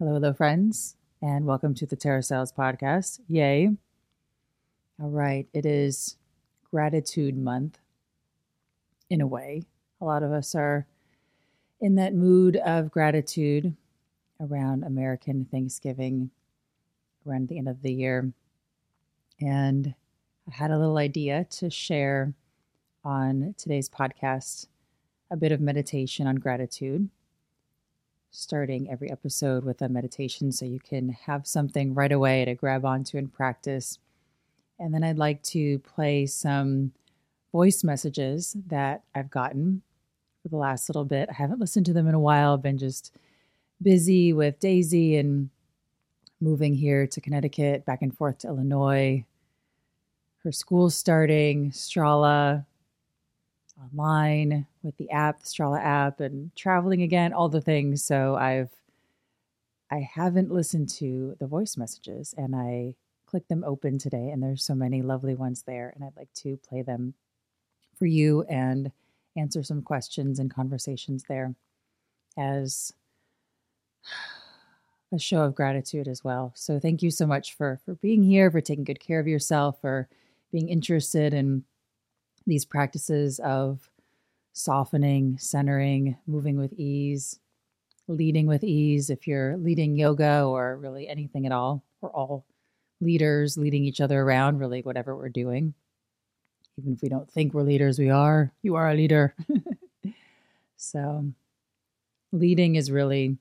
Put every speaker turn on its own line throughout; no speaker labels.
Hello, hello, friends, and welcome to the Tara Stiles Podcast. Yay. All right, it is gratitude month in a way. A lot of us are in that mood of gratitude around American Thanksgiving, around the end of the year. And I had a little idea to share on today's podcast a bit of meditation on gratitude starting every episode with a meditation so you can have something right away to grab onto and practice. And then I'd like to play some voice messages that I've gotten for the last little bit. I haven't listened to them in a while. I've been just busy with Daisy and moving here to Connecticut, back and forth to Illinois. Her school starting, Strala, online with the app, the Strala app, and traveling again, all the things. So I've I haven't listened to the voice messages and I clicked them open today and there's so many lovely ones there and I'd like to play them for you and answer some questions and conversations there as a show of gratitude as well. So thank you so much for for being here, for taking good care of yourself, for being interested in these practices of softening, centering, moving with ease, leading with ease. If you're leading yoga or really anything at all, we're all leaders leading each other around, really, whatever we're doing. Even if we don't think we're leaders, we are. You are a leader. so, leading is really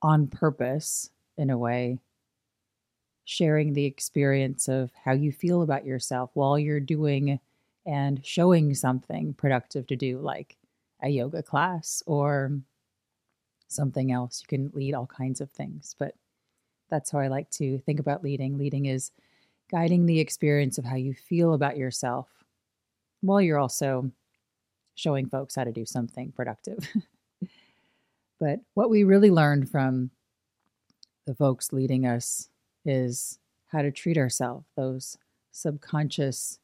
on purpose in a way sharing the experience of how you feel about yourself while you're doing and showing something productive to do, like a yoga class or something else. You can lead all kinds of things, but that's how I like to think about leading. Leading is guiding the experience of how you feel about yourself while you're also showing folks how to do something productive. but what we really learned from the folks leading us is how to treat ourselves, those subconscious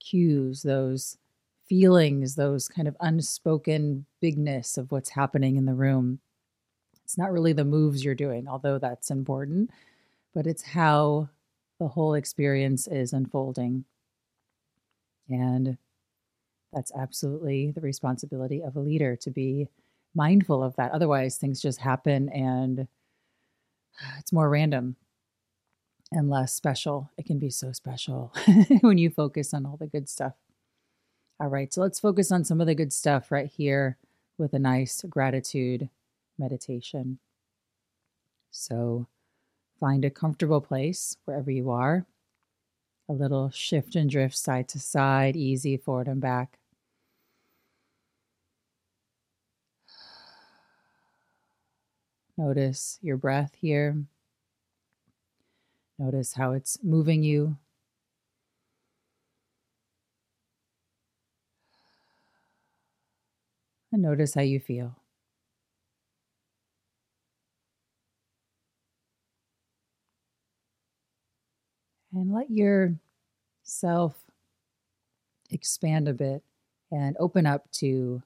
cues, those feelings, those kind of unspoken bigness of what's happening in the room. It's not really the moves you're doing, although that's important, but it's how the whole experience is unfolding. And that's absolutely the responsibility of a leader to be mindful of that. Otherwise, things just happen and it's more random and less special. It can be so special when you focus on all the good stuff. All right, so let's focus on some of the good stuff right here with a nice gratitude meditation. So find a comfortable place wherever you are. A little shift and drift side to side, easy forward and back. Notice your breath here. Notice how it's moving you. And notice how you feel. And let yourself expand a bit and open up to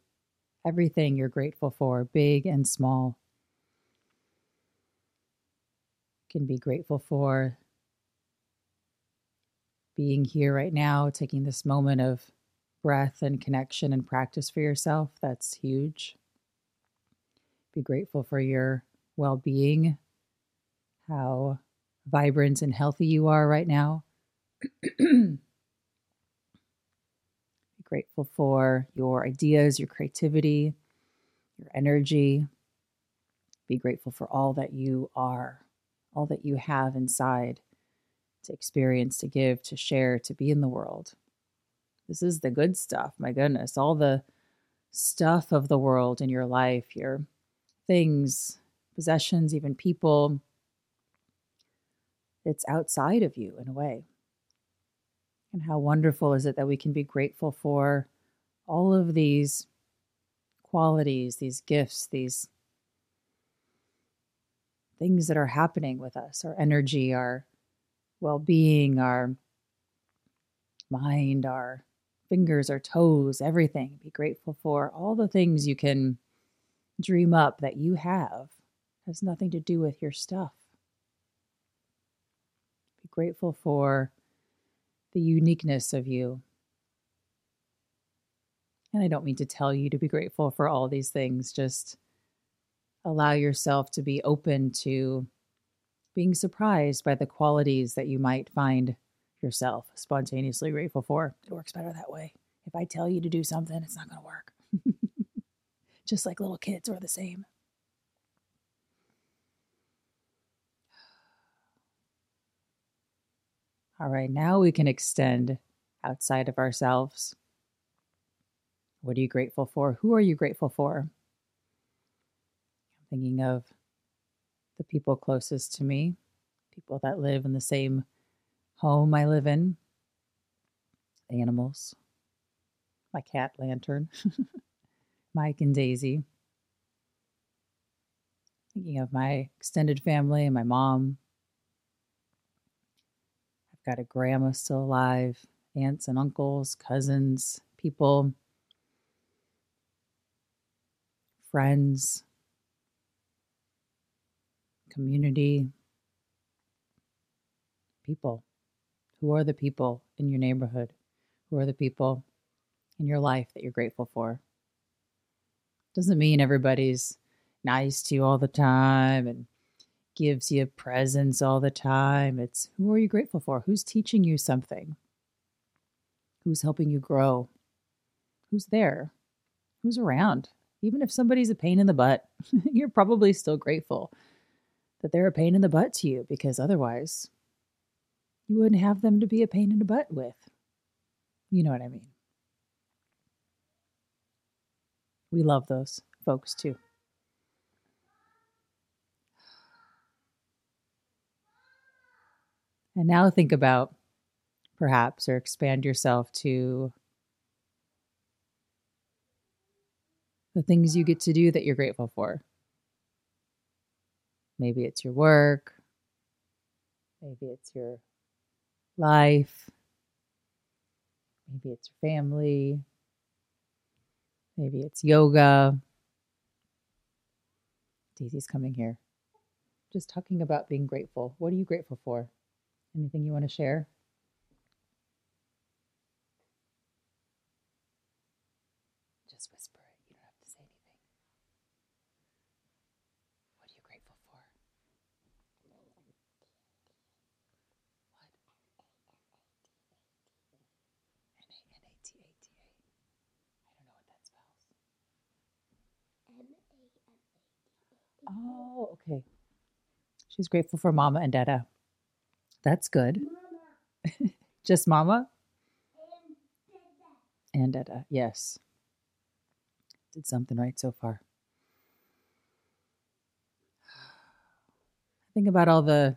everything you're grateful for, big and small. can be grateful for being here right now, taking this moment of breath and connection and practice for yourself. That's huge. Be grateful for your well being, how vibrant and healthy you are right now. Be grateful for your ideas, your creativity, your energy. Be grateful for all that you are all that you have inside to experience, to give, to share, to be in the world. This is the good stuff, my goodness. All the stuff of the world in your life, your things, possessions, even people. It's outside of you in a way. And how wonderful is it that we can be grateful for all of these qualities, these gifts, these things that are happening with us, our energy, our well being, our mind, our fingers, our toes, everything. Be grateful for all the things you can dream up that you have has nothing to do with your stuff. Be grateful for the uniqueness of you. And I don't mean to tell you to be grateful for all these things, just allow yourself to be open to being surprised by the qualities that you might find yourself spontaneously grateful for. It works better that way. If I tell you to do something, it's not going to work. Just like little kids are the same. All right, now we can extend outside of ourselves. What are you grateful for? Who are you grateful for? I'm thinking of the people closest to me, people that live in the same home I live in, animals, my cat Lantern, Mike and Daisy. Thinking of my extended family and my mom. I've got a grandma still alive, aunts and uncles, cousins, people, friends, community, people. Who are the people in your neighborhood? Who are the people in your life that you're grateful for? Doesn't mean everybody's nice to you all the time and gives you presents all the time. It's who are you grateful for? Who's teaching you something? Who's helping you grow? Who's there? Who's around? Even if somebody's a pain in the butt, you're probably still grateful that they're a pain in the butt to you because otherwise you wouldn't have them to be a pain in the butt with. You know what I mean? We love those folks too. And now think about perhaps or expand yourself to the things you get to do that you're grateful for. Maybe it's your work. Maybe it's your life. Maybe it's your family. Maybe it's yoga. Daisy's coming here. Just talking about being grateful. What are you grateful for? Anything you want to share? Just whisper it. You don't have to say anything. What are you grateful for? N-A-N-A-T-A-T-A. I don't know what that spells. Oh, okay. She's grateful for Mama and Dada. That's good. Just Mama? And Dada. Yes. Did something right so far. Think about all the,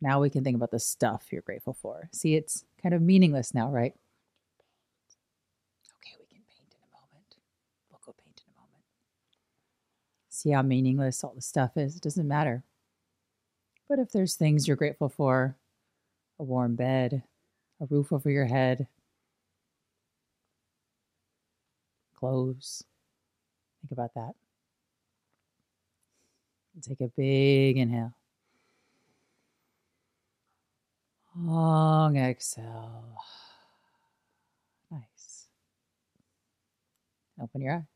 now we can think about the stuff you're grateful for. See, it's kind of meaningless now, right? Okay, we can paint in a moment. We'll go paint in a moment. See how meaningless all the stuff is? It doesn't matter. But if there's things you're grateful for, a warm bed, a roof over your head, clothes, think about that. And take a big inhale. Long exhale. Nice. Open your eyes.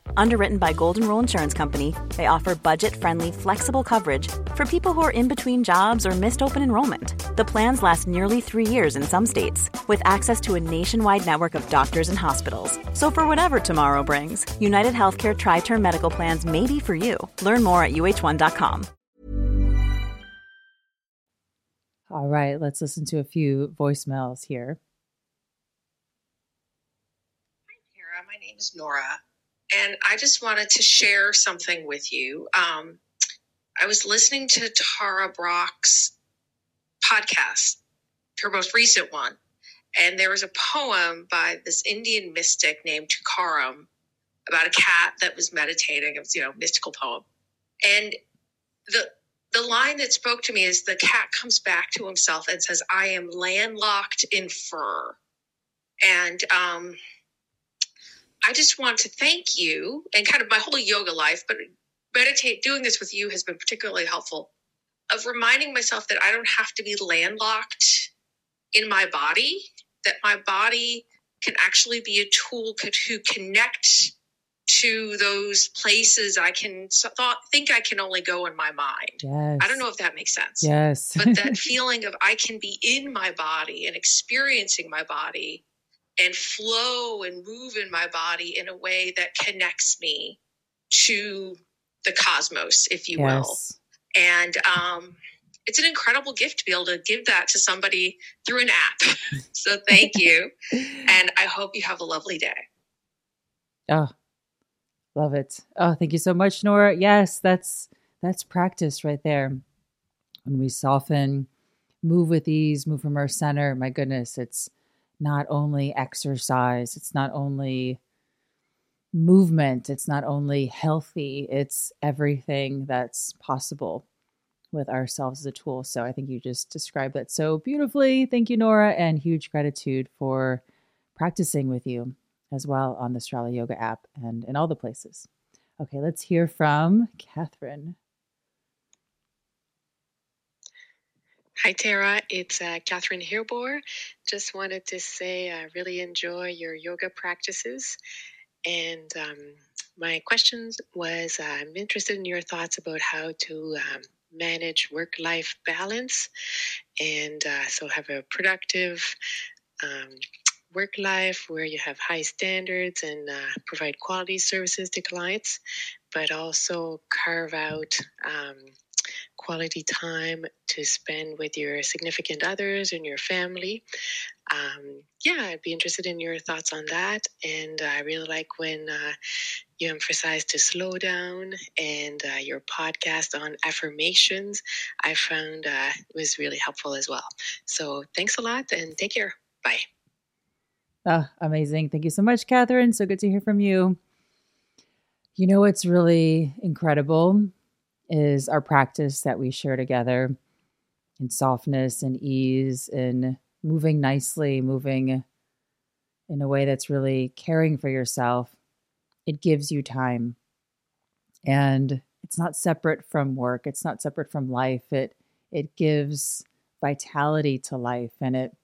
Underwritten by Golden Rule Insurance Company, they offer budget-friendly, flexible coverage for people who are in between jobs or missed open enrollment. The plans last nearly three years in some states, with access to a nationwide network of doctors and hospitals. So for whatever tomorrow brings, United Healthcare Tri-Term Medical Plans may be for you. Learn more at uh1.com.
All right, let's listen to a few voicemails here.
Hi, Tara. My name is Nora and I just wanted to share something with you. Um, I was listening to Tara Brach's podcast, her most recent one, and there was a poem by this Indian mystic named Tukaram about a cat that was meditating. It was, you know, mystical poem, and the the line that spoke to me is the cat comes back to himself and says, "I am landlocked in fur," and um, I just want to thank you and kind of my whole yoga life, but meditate doing this with you has been particularly helpful of reminding myself that I don't have to be landlocked in my body, that my body can actually be a tool to connect to those places I can thought think I can only go in my mind.
Yes.
I don't know if that makes sense.
Yes.
but that feeling of I can be in my body and experiencing my body and flow and move in my body in a way that connects me to the cosmos, if you yes. will. And um, it's an incredible gift to be able to give that to somebody through an app. so thank you. and I hope you have a lovely day.
Oh, love it. Oh, thank you so much, Nora. Yes, that's that's practice right there. When we soften, move with ease, move from our center, my goodness, it's not only exercise, it's not only movement, it's not only healthy, it's everything that's possible with ourselves as a tool. So I think you just described that so beautifully. Thank you, Nora, and huge gratitude for practicing with you as well on the Strala Yoga app and in all the places. Okay, let's hear from Catherine.
Hi, Tara. It's uh, Catherine Hirbor. Just wanted to say I really enjoy your yoga practices. And um, my question was uh, I'm interested in your thoughts about how to um, manage work life balance and uh, so have a productive um, work life where you have high standards and uh, provide quality services to clients, but also carve out um, quality time to spend with your significant others and your family. Um, yeah, I'd be interested in your thoughts on that. And I really like when uh, you emphasize to slow down and uh, your podcast on affirmations, I found uh, was really helpful as well. So thanks a lot and take care. Bye.
Oh, amazing. Thank you so much, Catherine. So good to hear from you. You know, it's really incredible is our practice that we share together in softness and ease and moving nicely, moving in a way that's really caring for yourself. It gives you time. And it's not separate from work, it's not separate from life. It it gives vitality to life and it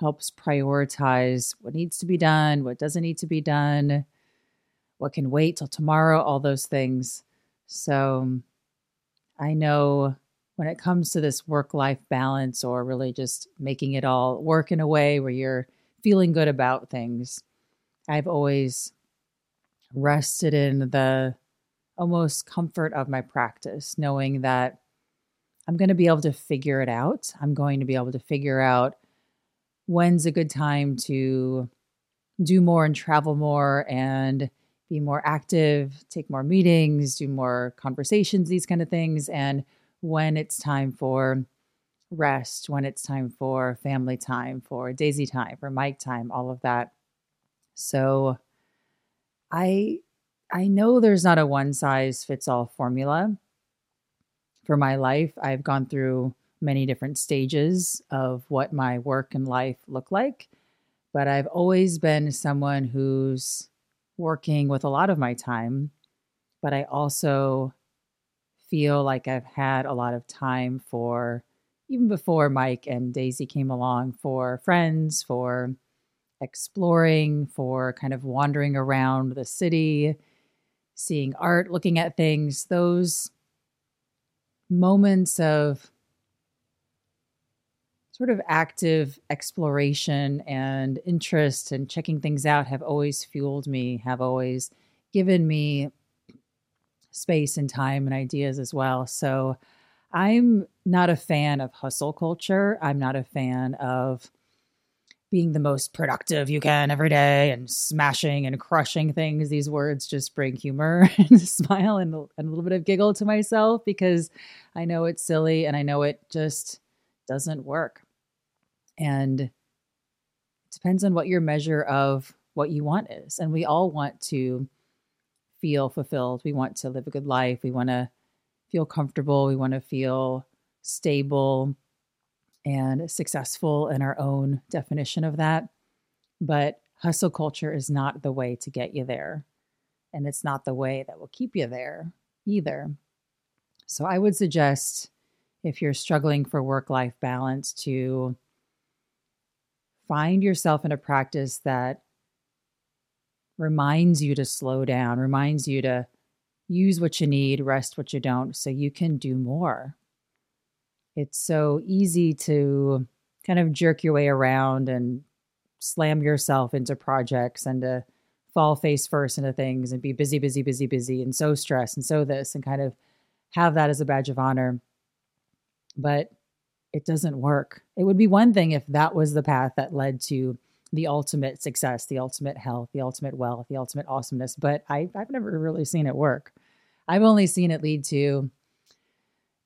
helps prioritize what needs to be done, what doesn't need to be done, what can wait till tomorrow, all those things. So I know when it comes to this work life balance or really just making it all work in a way where you're feeling good about things, I've always rested in the almost comfort of my practice, knowing that I'm going to be able to figure it out. I'm going to be able to figure out when's a good time to do more and travel more and be more active, take more meetings, do more conversations, these kind of things. And when it's time for rest, when it's time for family time, for Daisy time, for Mike time, all of that. So I I know there's not a one size fits all formula for my life. I've gone through many different stages of what my work and life look like, but I've always been someone who's working with a lot of my time, but I also feel like I've had a lot of time for, even before Mike and Daisy came along, for friends, for exploring, for kind of wandering around the city, seeing art, looking at things, those moments of sort of active exploration and interest and checking things out have always fueled me, have always given me space and time and ideas as well. So I'm not a fan of hustle culture. I'm not a fan of being the most productive you can every day and smashing and crushing things. These words just bring humor and a smile and, and a little bit of giggle to myself because I know it's silly and I know it just doesn't work. And it depends on what your measure of what you want is. And we all want to feel fulfilled. We want to live a good life. We want to feel comfortable. We want to feel stable and successful in our own definition of that. But hustle culture is not the way to get you there. And it's not the way that will keep you there either. So I would suggest if you're struggling for work life balance to find yourself in a practice that reminds you to slow down, reminds you to use what you need, rest what you don't, so you can do more. It's so easy to kind of jerk your way around and slam yourself into projects and to fall face first into things and be busy, busy, busy, busy, and so stressed and so this and kind of have that as a badge of honor. But it doesn't work. It would be one thing if that was the path that led to the ultimate success, the ultimate health, the ultimate wealth, the ultimate awesomeness. But I, I've never really seen it work. I've only seen it lead to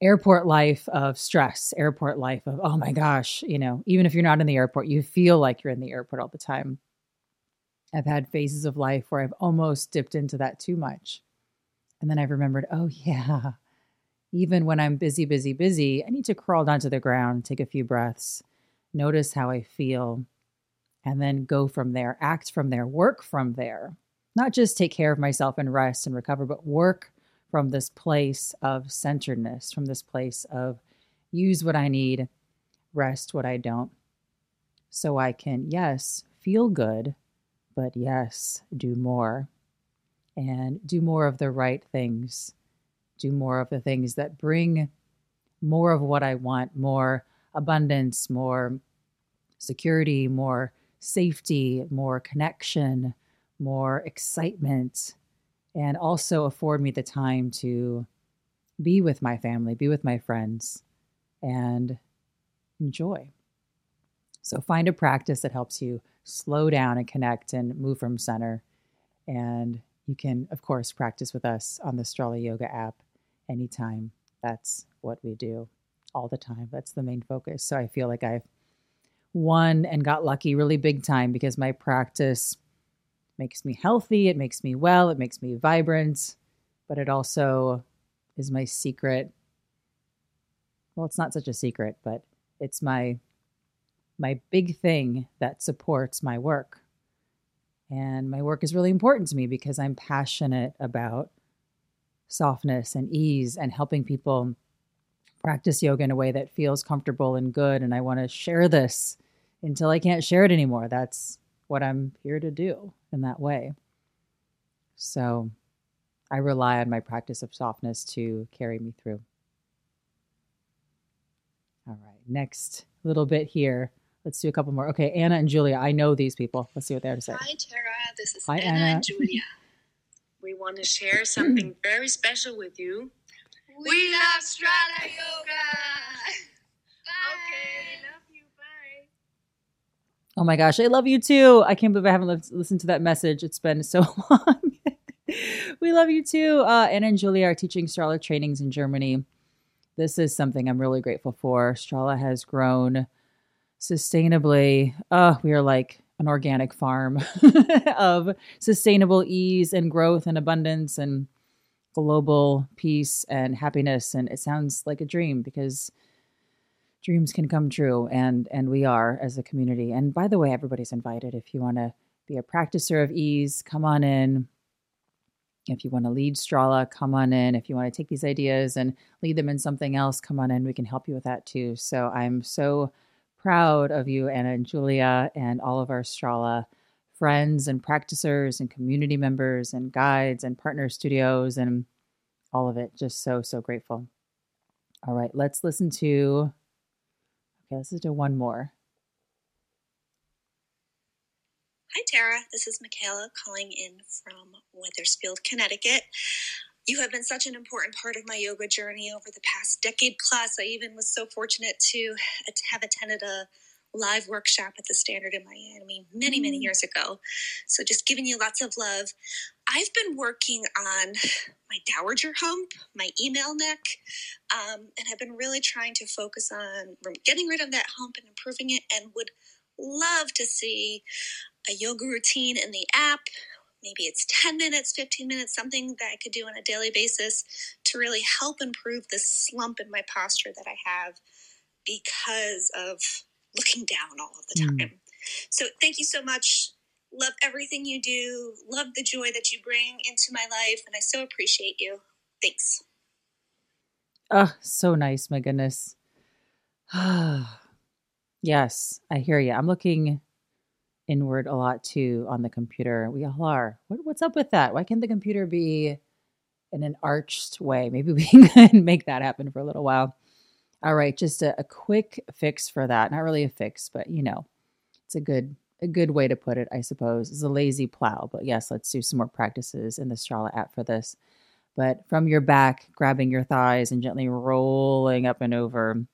airport life of stress, airport life of, oh my gosh, you know, even if you're not in the airport, you feel like you're in the airport all the time. I've had phases of life where I've almost dipped into that too much. And then I've remembered, oh yeah, even when I'm busy, busy, busy, I need to crawl down to the ground, take a few breaths, notice how I feel, and then go from there, act from there, work from there. Not just take care of myself and rest and recover, but work from this place of centeredness, from this place of use what I need, rest what I don't. So I can, yes, feel good, but yes, do more and do more of the right things do more of the things that bring more of what I want, more abundance, more security, more safety, more connection, more excitement, and also afford me the time to be with my family, be with my friends, and enjoy. So find a practice that helps you slow down and connect and move from center. And you can, of course, practice with us on the Strala Yoga app anytime. That's what we do all the time. That's the main focus. So I feel like I've won and got lucky really big time because my practice makes me healthy, it makes me well, it makes me vibrant, but it also is my secret. Well, it's not such a secret, but it's my my big thing that supports my work. And my work is really important to me because I'm passionate about softness and ease and helping people practice yoga in a way that feels comfortable and good. And I want to share this until I can't share it anymore. That's what I'm here to do in that way. So I rely on my practice of softness to carry me through. All right, next little bit here. Let's do a couple more. Okay, Anna and Julia. I know these people. Let's see what they have to say.
Hi, Tara. This is
Hi,
Anna,
Anna.
and Julia. We want to share something very special with you. We love Strala Yoga. Okay, love you. Bye.
Oh my gosh, I love you too. I can't believe I haven't li- listened to that message. It's been so long. we love you too. Uh, Anna and Julia are teaching Strala trainings in Germany. This is something I'm really grateful for. Strala has grown sustainably. Uh, we are like an organic farm of sustainable ease and growth and abundance and global peace and happiness. And it sounds like a dream because dreams can come true and and we are as a community. And by the way everybody's invited. If you want to be a practicer of ease come on in. If you want to lead strala come on in. If you want to take these ideas and lead them in something else come on in. We can help you with that too. So i'm so proud of you anna and julia and all of our strala friends and practicers and community members and guides and partner studios and all of it. Just so, so grateful. All right, let's listen to. Okay, let's to one more.
Hi, Tara. This is Michaela calling in from Wethersfield, Connecticut. You have been such an important part of my yoga journey over the past decade plus. I even was so fortunate to have attended a live workshop at the Standard in Miami many, many mm. years ago. So just giving you lots of love. I've been working on my dowager hump, my email neck, um, and have been really trying to focus on getting rid of that hump and improving it, and would love to see a yoga routine in the app. Maybe it's 10 minutes, 15 minutes, something that I could do on a daily basis to really help improve this slump in my posture that I have because of looking down all of the time. Mm. So thank you so much. Love everything you do. Love the joy that you bring into my life. And I so appreciate you. Thanks.
Oh, so nice. My goodness. yes, I hear you. I'm looking inward a lot too on the computer. We all are. What, what's up with that? Why can't the computer be in an arched way? Maybe we can make that happen for a little while. All right, just a, a quick fix for that. Not really a fix, but you know, it's a good a good way to put it, I suppose. It's a lazy plow. But yes, let's do some more practices in the Strala app for this. But from your back, grabbing your thighs and gently rolling up and over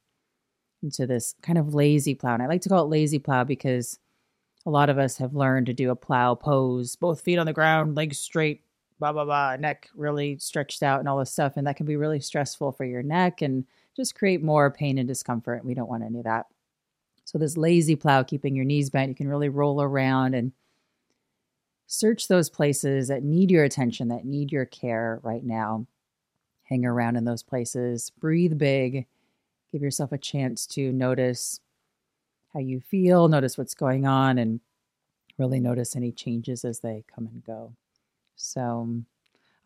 into this kind of lazy plow. And I like to call it lazy plow because a lot of us have learned to do a plow pose, both feet on the ground, legs straight, blah, blah, blah, neck really stretched out and all this stuff. And that can be really stressful for your neck and just create more pain and discomfort. We don't want any of that. So, this lazy plow, keeping your knees bent, you can really roll around and search those places that need your attention, that need your care right now. Hang around in those places, breathe big, give yourself a chance to notice how you feel, notice what's going on, and really notice any changes as they come and go. So,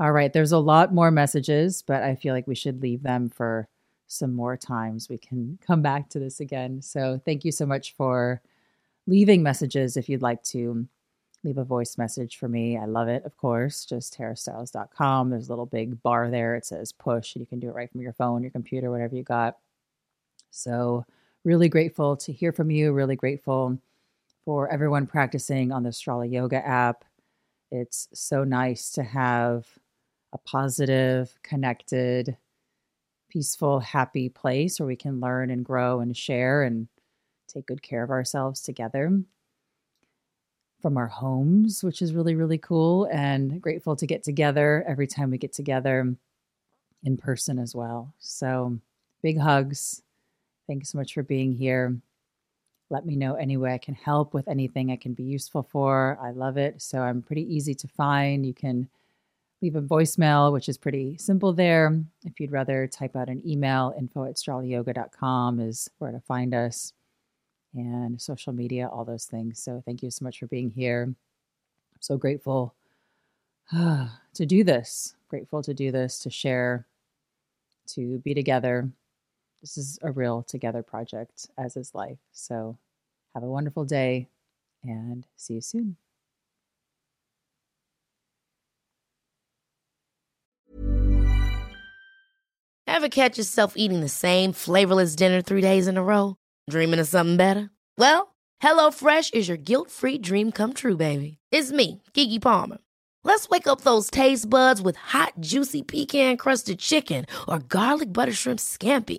all right, there's a lot more messages, but I feel like we should leave them for some more times, we can come back to this again. So thank you so much for leaving messages if you'd like to leave a voice message for me. I love it, of course. Just tarastiles.com. There's a little big bar there. It says push, and you can do it right from your phone, your computer, whatever you got. So, really grateful to hear from you. Really grateful for everyone practicing on the Strala Yoga app. It's so nice to have a positive, connected, peaceful, happy place where we can learn and grow and share and take good care of ourselves together from our homes, which is really, really cool and grateful to get together every time we get together in person as well. So, big hugs. Thanks so much for being here. Let me know any way I can help with anything I can be useful for. I love it. So, I'm pretty easy to find. You can leave a voicemail, which is pretty simple there. If you'd rather type out an email, info at stralayoga.com is where to find us, and social media, all those things. So thank you so much for being here. I'm so grateful to do this, grateful to do this, to share, to be together. This is a real together project, as is life. So have a wonderful day and see you soon.
Ever catch yourself eating the same flavorless dinner three days in a row? Dreaming of something better? Well, HelloFresh is your guilt free dream come true, baby. It's me, Keke Palmer. Let's wake up those taste buds with hot, juicy pecan crusted chicken or garlic butter shrimp scampi.